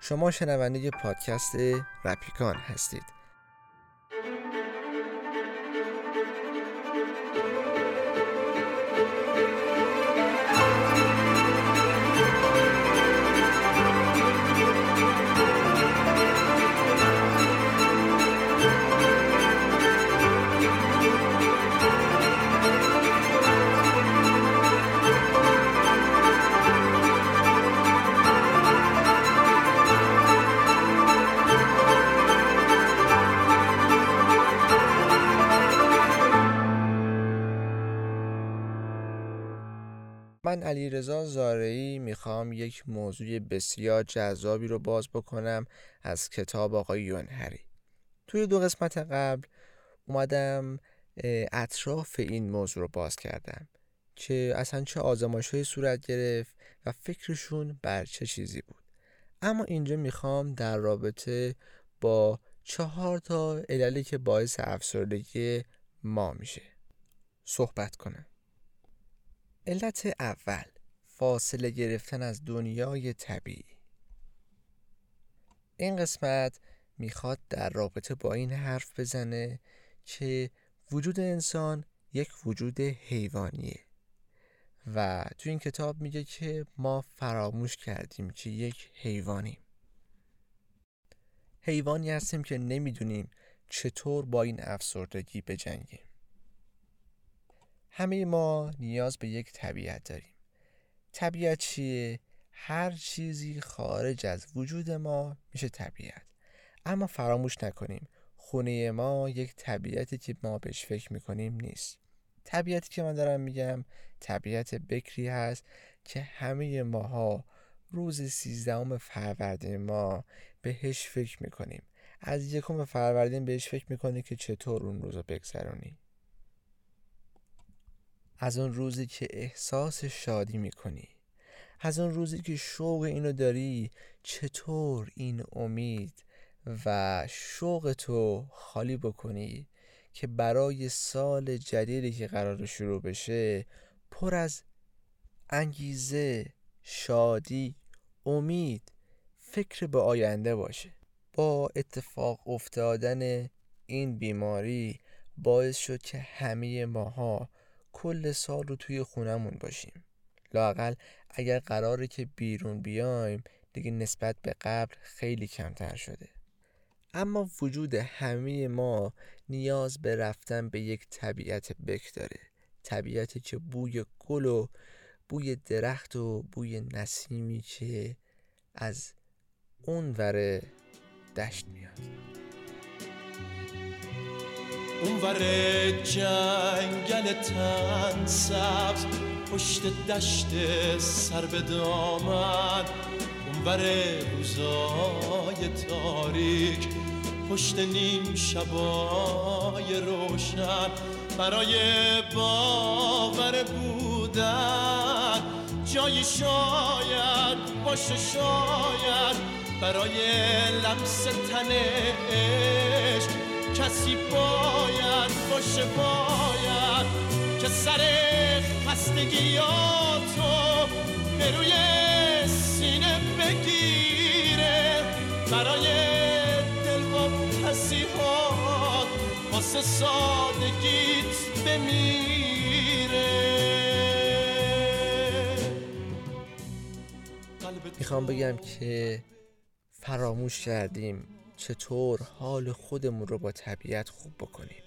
شما شنونده پادکست رپیکان هستید. یک موضوع بسیار جذابی رو باز بکنم از کتاب آقای یونهری توی دو قسمت قبل اومدم اطراف این موضوع رو باز کردم که اصلا چه آزمایش صورت گرفت و فکرشون بر چه چیزی بود. اما اینجا می‌خوام در رابطه با چهار تا عللی که باعث افسردگی ما میشه صحبت کنم. علت اول فاصله گرفتن از دنیای طبیعی. این قسمت می‌خواد در رابطه با این حرف بزنه که وجود انسان یک وجود حیوانیه و تو این کتاب میگه که ما فراموش کردیم که یک حیوانیم. حیوانی هستیم که نمی‌دونیم چطور با این افسردگی بجنگیم. همه ما نیاز به یک طبیعت داریم. طبیعت چیه؟ هر چیزی خارج از وجود ما میشه طبیعت. اما فراموش نکنیم خونه ما یک طبیعتی که ما بهش فکر می‌کنیم نیست. طبیعتی که من دارم میگم طبیعت بکری هست که همه ماها روز سیزدهم فروردین ما بهش فکر می‌کنیم. از یکم فروردین بهش فکر می‌کنی که چطور اون روز رو بگذرونی؟ از اون روزی که احساس شادی می‌کنی. از اون روزی که شوق اینو داری چطور این امید و شوق تو خالی بکنی که برای سال جدیدی که قرار شروع بشه پر از انگیزه شادی امید فکر به آینده باشه؟ با اتفاق افتادن این بیماری باعث شد که همه ماها کل سال رو توی خونمون باشیم. لاقل اگر قراره که بیرون بیایم دیگه نسبت به قبل خیلی کمتر شده. اما وجود همه ما نیاز به رفتن به یک طبیعت بک داره. طبیعتی که بوی گل و بوی درخت و بوی نسیمی که از اون وره دشت میاد. اونور جنگل تن سبز پشت دشت سر به دامن. اونور روزای تاریک پشت نیم شبای روشن. برای باور بودن جای شاید باشه شاید. برای لمس تنش کسی باید باشه باید که سر خستگیاتو به روی سینه بگیره. برای دل با پسیحات واسه سادگیت بمیره. می‌خوام بگم که فراموش کردیم. چطور حال خودمون رو با طبیعت خوب بکنیم؟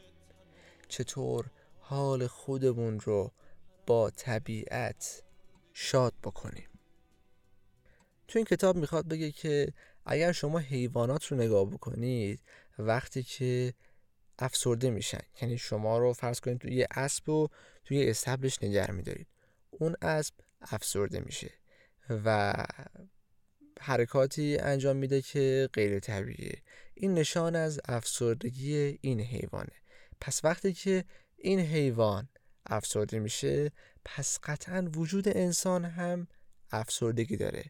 چطور حال خودمون رو با طبیعت شاد بکنیم؟ تو این کتاب می‌خواد بگه که اگر شما حیوانات رو نگاه بکنید وقتی که افسرده میشن یعنی شما رو فرض کنید توی یه اسب و توی استبلش نگر میدارید. اون اسب افسرده میشه و حرکاتی انجام میده که غیر طبیعیه. این نشان از افسردگی این حیوانه. پس وقتی که این حیوان افسرده میشه پس قطعا وجود انسان هم افسردگی داره.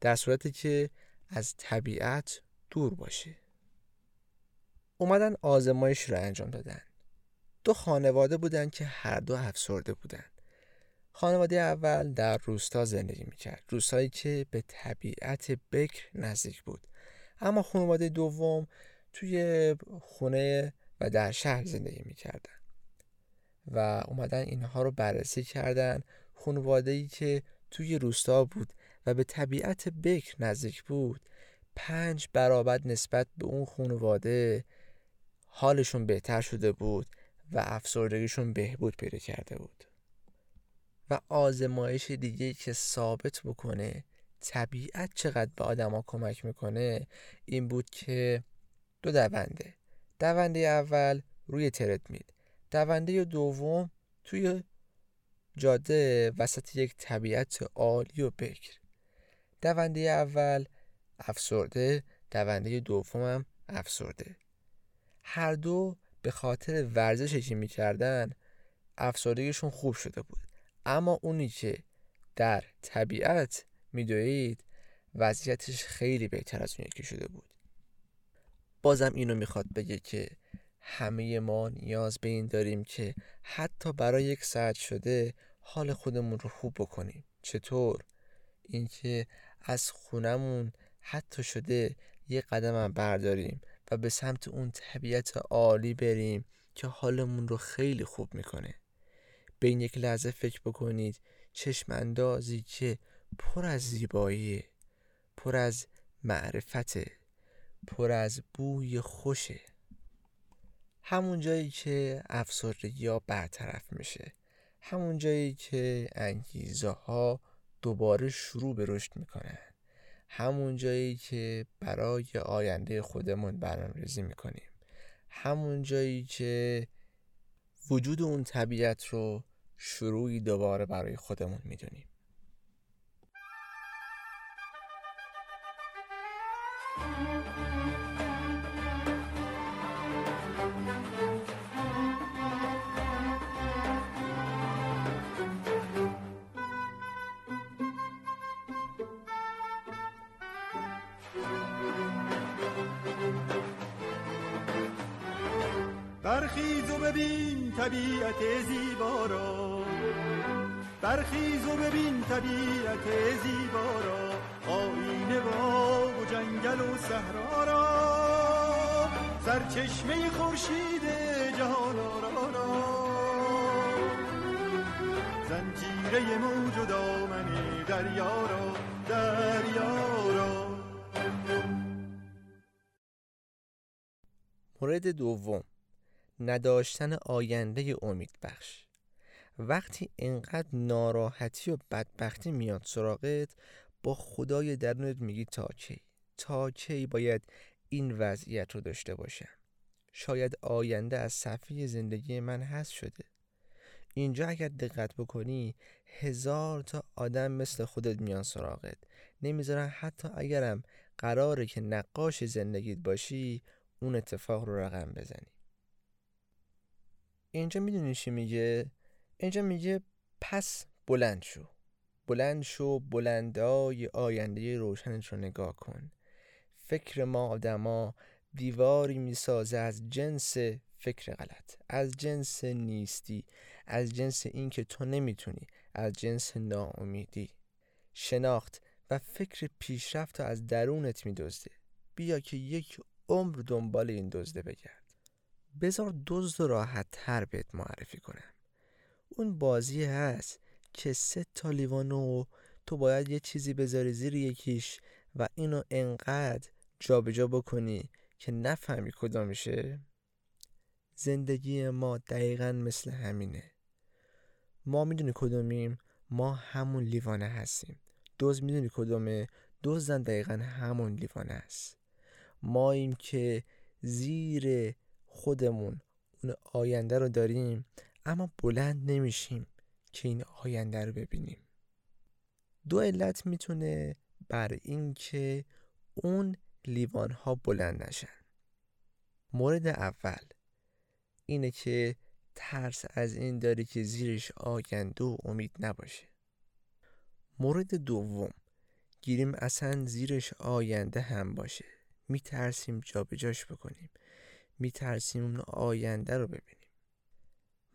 در صورتی که از طبیعت دور باشه. اومدن آزمایش رو انجام دادن. دو خانواده بودن که هر دو افسرده بودن. خانواده اول در روستا زندگی می‌کرد. روستایی که به طبیعت بکر نزدیک بود. اما خانواده دوم توی خونه و در شهر زندگی می‌کردن و اومدن اینها رو بررسی کردن. خانواده ای که توی روستا بود و به طبیعت بکر نزدیک بود پنج برابر نسبت به اون خانواده حالشون بهتر شده بود و افسردگیشون بهبود پیدا کرده بود. و آزمایش دیگه که ثابت بکنه طبیعت چقدر به آدما کمک می‌کنه این بود که دو دونده. دونده اول روی ترد مید دونده دوم توی جاده وسط یک طبیعت عالی و بکر. دونده اول افسرده دونده دومم افسرده. هر دو به خاطر ورزشی که می‌کردن افسردگیشون خوب شده بود. اما اونی که در طبیعت میدوید وضعیتش خیلی بهتر از اون یکی شده بود. بازم اینو می‌خواد بگه که همه ما نیاز به این داریم که حتی برای یک ساعت شده حال خودمون رو خوب بکنیم. چطور؟ اینکه از خونمون حتی شده یه قدم برداریم و به سمت اون طبیعت عالی بریم که حالمون رو خیلی خوب می‌کنه. به این یک لحظه فکر بکنید. چشم اندازی که پر از زیبایی پر از معرفت پر از بوی خوشه همون جایی که افسردگی ها برطرف میشه. همون جایی که انگیزه ها دوباره شروع به رشد می‌کنن. همون جایی که برای آینده خودمون برنامه‌ریزی می‌کنیم. همون جایی که وجود اون طبیعت رو شروعی دوباره برای خودمون می‌دونیم. برخیز طبیعت زیبا را برخیز و ببین طبیعت زیبا را آینه باغ و جنگل و صحرا را. سرچشمه خورشید جهان را. زنجیره موج و دامن دریا را. دریا را. مورد دوم. نداشتن آینده امید بخش وقتی انقدر ناراحتی و بدبختی میاد سراغت با خدای درونت میگی تا کی؟ تا کی باید این وضعیت رو داشته باشم؟ شاید آینده از صفحه زندگی من هست شده. اینجا اگر دقت بکنی هزار تا آدم مثل خودت میان سراغت. نمی‌ذارن حتی اگرم قراره که نقاش زندگیت باشی اون اتفاق رو رقم بزنی. اینجا می‌دونی چی میگه؟ اینجا میگه پس بلند شو. بلند شو بلندای آینده روشنت رو نگاه کن. فکر ما آدما دیواری می‌سازه از جنس فکر غلط از جنس نیستی از جنس اینکه تو نمی‌تونی از جنس ناامیدی. شناخت و فکر پیشرفت از درونت میدزده. بیا که یک عمر دنبال این دزده بگرد. بذار دزد راحت تر بهت معرفی کنم. اون بازی هست که سه تا لیوانو تو باید یه چیزی بذاری زیر یکیش و اینو انقدر جابجا بکنی که نفهمی کدامشه زندگی ما دقیقا مثل همینه. ما می‌دونی کدومیم؟ ما همون لیوانه هستیم. دوز می‌دونی کدومه؟ دوزن دقیقا همون لیوانه است. ماییم که زیر خودمون اون آینده رو داریم اما بلند نمیشیم که این آینده رو ببینیم. دو علت می‌تونه بر اینکه اون لیوان ها بلند نشن. مورد اول اینه که ترس از این داری که زیرش آینده و امید نباشه. مورد دوم گیریم اصلا زیرش آینده هم باشه. میترسیم جابجاش بکنیم. میترسیم آینده رو ببینیم.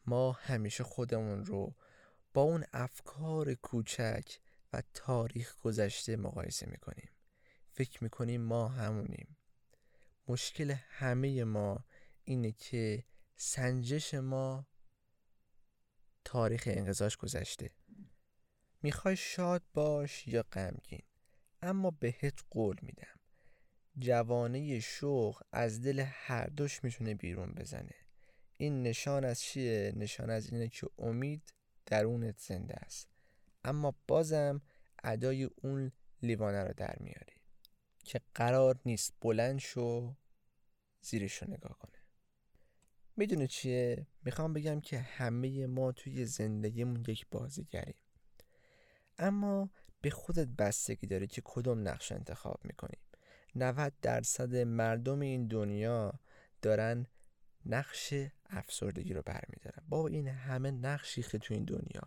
ما همیشه خودمون رو با اون افکار کوچک و تاریخ گذشته مقایسه می‌کنیم. فکر می‌کنیم ما همونیم. مشکل همه ما اینه که سنجش ما تاریخ انقضاش گذشته. می‌خوای شاد باش یا غمگین اما بهت قول میدم. جوانه شوق از دل هر دوش می‌تونه بیرون بزنه. این نشان از چیه؟ نشان از اینه که امید درونت زنده است. اما بازم ادای اون لیوانه رو در میاری که قرار نیست بلند شو زیرش رو نگاه کنه. می‌دونه چیه؟ می‌خوام بگم که همه ما توی زندگیمون یک بازیگریم. اما به خودت بستگی داره که کدوم نقش انتخاب می‌کنیم 90 درصد مردم این دنیا دارن نقش افسردگی رو برمیدارن. با این همه نقشی که تو این دنیا.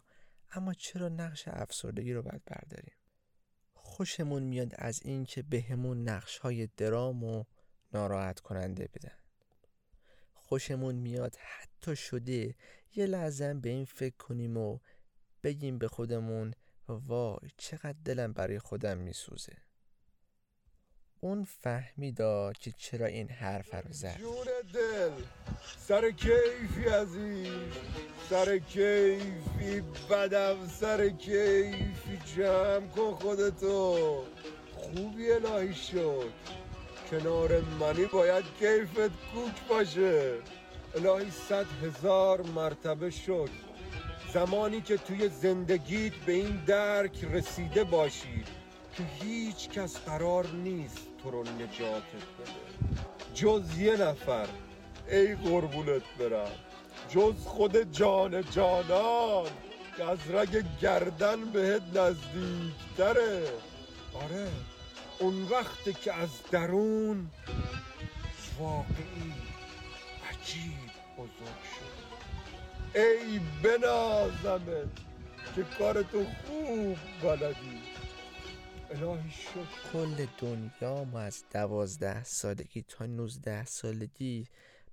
اما چرا نقش افسردگی رو باید برداریم؟ خوشمون میاد از اینکه بهمون نقش های درام و ناراحت کننده بدن. خوشمون میاد حتی شده یه لحظه به این فکر کنیم و بگیم به خودمون وای چقدر دلم برای خودم میسوزه. اون فهمیدا که چرا این حرف رو زد. جون دل سر کیفی عزیز سر کیفی بدم سر کیفی جمع کن خودتو. خوبی الهی شد. کنار منی باید کیفت کوک باشه. الهی صد هزار مرتبه شد. زمانی که توی زندگیت به این درک رسیده باشی که هیچ کس قرار نیست تو رو نجاتت بده. جز یه نفر. ای قربونت برم. جز خود جان جانان. که از رگ گردن بهت نزدیکتره. آره اون وقتی که از درون واقعی عجیب بزرگ شد. ای بنازمت که کارتو خوب بلدی. الهی شکر کل دنیا ما از دوازده سالگی تا نوزده سالگی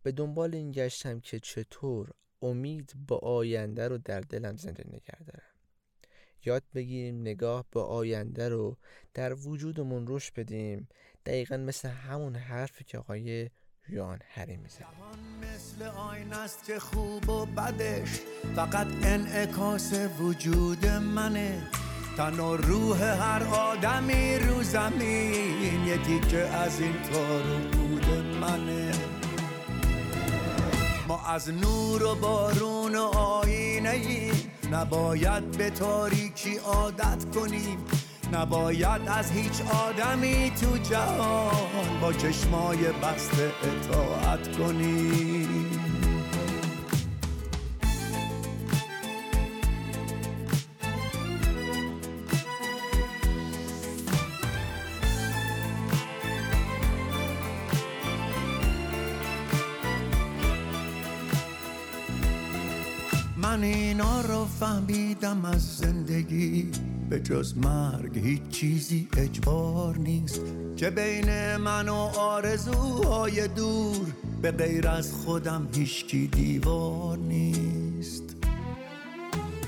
به دنبال این گشتم که چطور امید با آینده رو در دلم زنده نگه دارم. یاد بگیریم نگاه به آینده رو در وجودمون روش بدیم. دقیقا مثل همون حرفی که آقای یوان هری می‌زنه مثل آین است که خوب و بدش. فقط انعکاس وجود منه. تن و روح هر آدمی رو زمین. یه تیکه از این تار و بود منه. ما از نور و بارون و آینه ایم نباید به تاریکی عادت کنیم. نباید از هیچ آدمی تو جهان با چشمای بسته اطاعت کنیم. فهمیدم از زندگی. به جز مرگ هیچ چیزی اجبار نیست. که بین من و آرزوهای دور به غیر از خودم هیچکی دیوار نیست.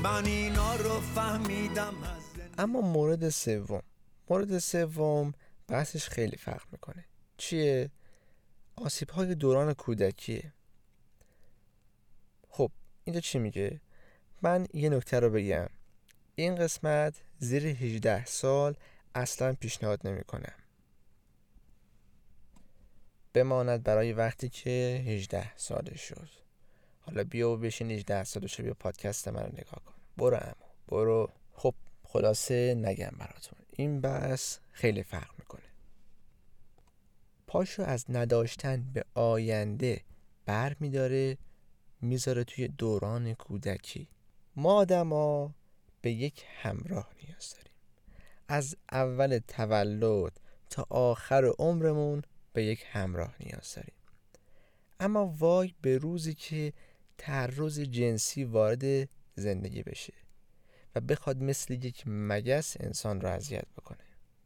من اینا رو فهمیدم از زندگی. اما مورد سوم. مورد سوم بحثش خیلی فرق می‌کنه. چیه؟ آسیب های دوران کودکیه. خب اینجا چی میگه؟ من یه نکته رو بگم. این قسمت زیر 18 سال اصلا پیشنهاد نمی کنم بماند برای وقتی که 18 ساله شد. حالا بیا و بشین 18 ساله شد بیا پادکست من رو نگاه کن. برو اما برو. خب خلاصه نگم براتون. این بحث خیلی فرق می‌کنه. پاشو از نداشتن به آینده بر میداره می‌ذاره توی دوران کودکی. ما آدما به یک همراه نیاز داریم. از اول تولد تا آخر عمرمون به یک همراه نیاز داریم. اما وای به روزی که تعرض جنسی وارد زندگی بشه و بخواد مثل یک مگس انسان رو اذیت بکنه.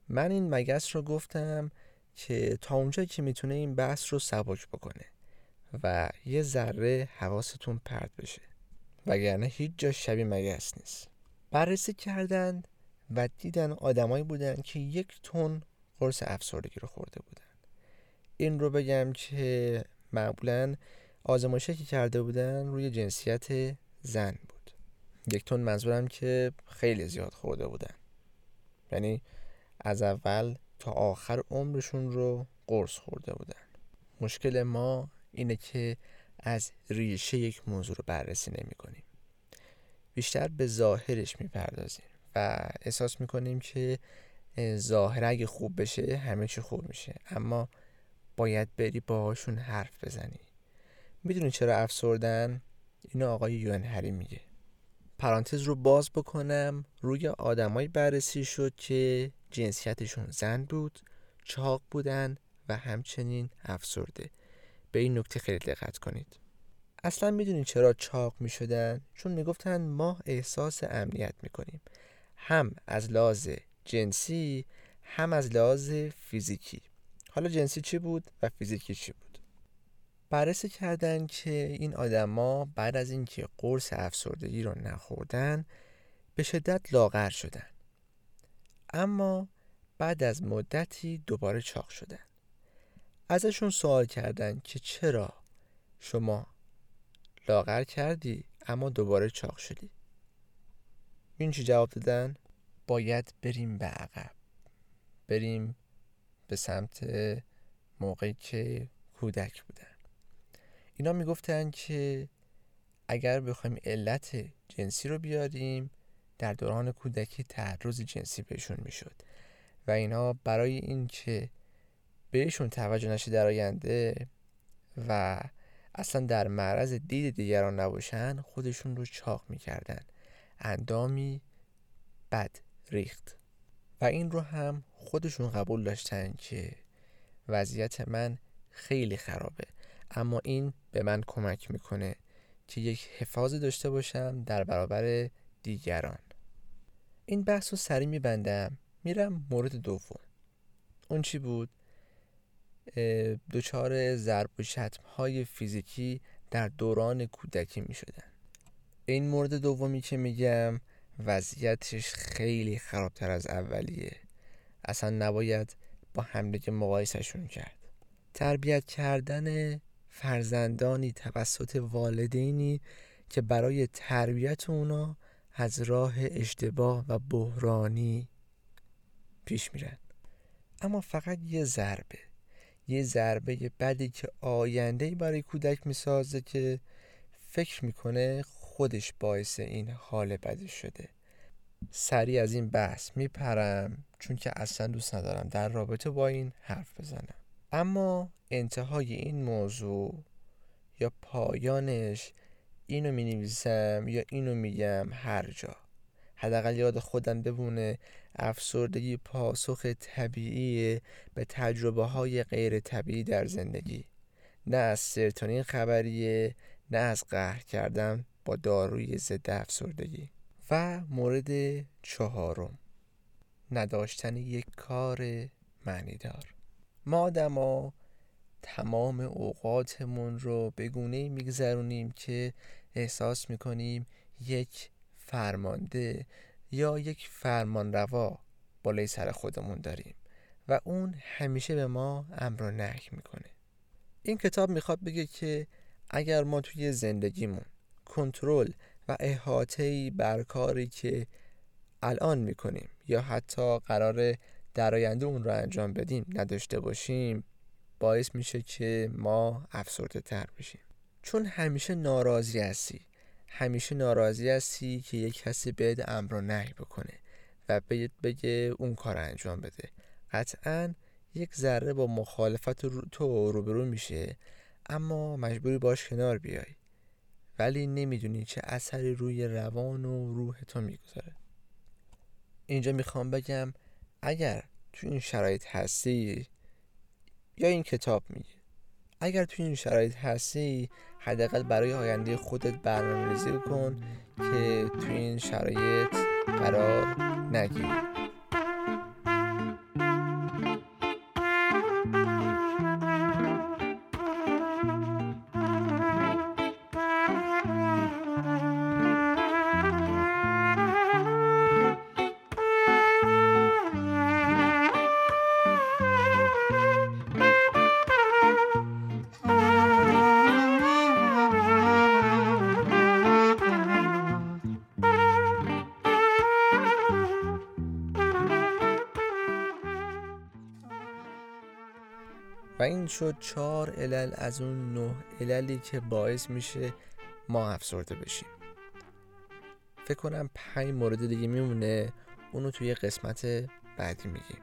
من این مگس رو گفتم که تا اونجا که می‌تونه این بحث رو سبک بکنه و یه ذره حواستون پرت بشه. وگرنه هیچ جا شبیه مگس نیست. بررسی کردن و دیدن آدمایی بودن که یک تن قرص افسردگی رو خورده بودن این رو بگم که معمولا آزمایشی که کرده بودن روی جنسیت زن بود. یک تن منظورم که خیلی زیاد خورده بودن یعنی از اول تا آخر عمرشون رو قرص خورده بودن مشکل ما اینه که از ریشه یک موضوع رو بررسی نمی کنیم. بیشتر به ظاهرش می‌پردازیم و احساس می‌کنیم که ظاهر اگه خوب بشه همه چی خوب میشه. اما باید بری باهاشون حرف بزنی. می‌دونی چرا افسردن؟ اینو آقای یون هری میگه. پرانتز رو باز بکنم. روی آدمایی بررسی شد که جنسیتشون زن بود چاق بودن و همچنین افسرده. به این نکته خیلی دقت کنید. اصلا می‌دونین چرا چاق می‌شدن؟ چون می‌گفتن ما احساس امنیت می‌کنیم. هم از لحاظ جنسی هم از لحاظ فیزیکی. حالا جنسی چی بود و فیزیکی چی بود؟ بررسی کردن که این آدما بعد از اینکه قرص افسردگی رو نخوردن به شدت لاغر شدن. اما بعد از مدتی دوباره چاق شدن. ازشون سوال کردن که چرا شما لاغر کردی اما دوباره چاق شدی. این چی جواب دادن؟ باید بریم به عقب. بریم به سمت موقعی که کودک بودن. اینا می‌گفتن که اگر بخوایم علت جنسی رو بیاریم در دوران کودکی تعرض جنسی بهشون می‌شد. و اینا برای اینکه بهشون توجه نشه در آینده و اصلا در معرض دید دیگران نباشن خودشون رو چاق می‌کردن. اندامی بد ریخت. و این رو هم خودشون قبول داشتن که وضعیت من خیلی خرابه. اما این به من کمک می‌کنه که یک حفاظی داشته باشم در برابر دیگران. این بحث رو سریع میبندم میرم مورد دوم. اون چی بود؟ دچار ضرب و شتم های فیزیکی در دوران کودکی می شدن. این مورد دومی که میگم وضعیتش خیلی خرابتر از اولیه. اصلا نباید با همدیگه مقایسهشون کرد. تربیت کردن فرزندانی توسط والدینی که برای تربیت اونا از راه اشتباه و بحرانی پیش میرن. اما فقط یه ضربه. یه ضربه بدی که آینده برای کودک می‌سازه که فکر می‌کنه خودش باعث این حال بدی شده. سریع از این بحث میپرم چون که اصلا دوست ندارم در رابطه با این حرف بزنم. اما انتهای این موضوع یا پایانش اینو می نویسم یا اینو میگم هر جا. حداقل یاد خودم ببونه افسردگی پاسخ طبیعی به تجربه های غیر طبیعی در زندگی. نه از سرتونین خبریه نه از قهر کردن با داروی ضد افسردگی. و مورد چهارم نداشتن یک کار معنیدار. ما آدما تمام اوقاتمون رو به گونه میگذرونیم که احساس می‌کنیم یک فرمانده یا یک فرمانروا بالای سر خودمون داریم و اون همیشه به ما امر و نهی می‌کنه. این کتاب می‌خواد بگه که اگر ما توی زندگیمون کنترل و احاطه بر کاری که الان می‌کنیم یا حتی قرار در آینده اون رو انجام بدیم نداشته باشیم باعث میشه که ما افسرده تر بشیم. چون همیشه ناراضی هستی. همیشه ناراضی هستی که یک کسی بهت امر و نهی بکنه و بگه, بگه اون کار انجام بده. قطعا یک ذره با مخالفت رو تو روبرو میشه اما مجبوری باش کنار بیای. ولی نمی‌دونی چه اثری روی روان و روح تو می‌گذاره. اینجا می‌خوام بگم اگر تو این شرایط هستی یا این کتاب میگه اگر تو این شرایط هستی حداقل برای آینده خودت برنامه‌ریزی کن که تو این شرایط قرار نگیری. شد چهار علل از اون نه عللی که باعث میشه ما افسرده بشیم. فکر کنم پنج مورد دیگه میمونه اونو توی قسمت بعدی میگیم.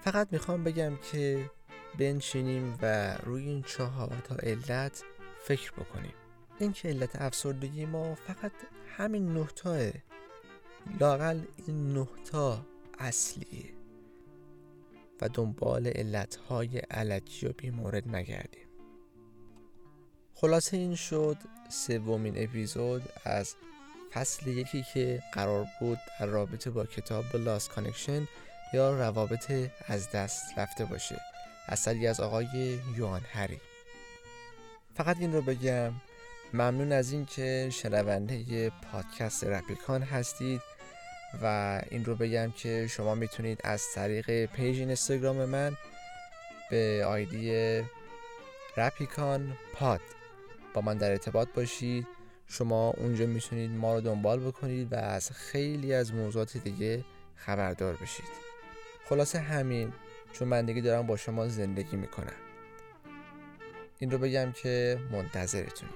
فقط می‌خوام بگم که بنشینیم و روی این چهار تا علت فکر بکنیم. این که علت افسردگی ما فقط همین نهتاه لاقل این نه تا اصلیه. و دنبال علتهای الکی و بیمورد نگردیم. خلاصه این شد سومین اپیزود از فصل یکی که قرار بود در رابطه با کتاب Lost Connection یا روابط از دست رفته باشه. اثری از آقای یوهان هری. فقط این رو بگم ممنون از اینکه شنونده پادکست رپیکان هستید. و این رو بگم که شما می‌تونید از طریق پیج اینستاگرام من به آیدی رپیکان پاد با من در ارتباط باشید. شما اونجا می‌تونید ما رو دنبال بکنید و از خیلی از موضوعات دیگه خبردار بشید. خلاصه همین چون من دیگه دارم با شما زندگی می‌کنم. این رو بگم که منتظرتونیم.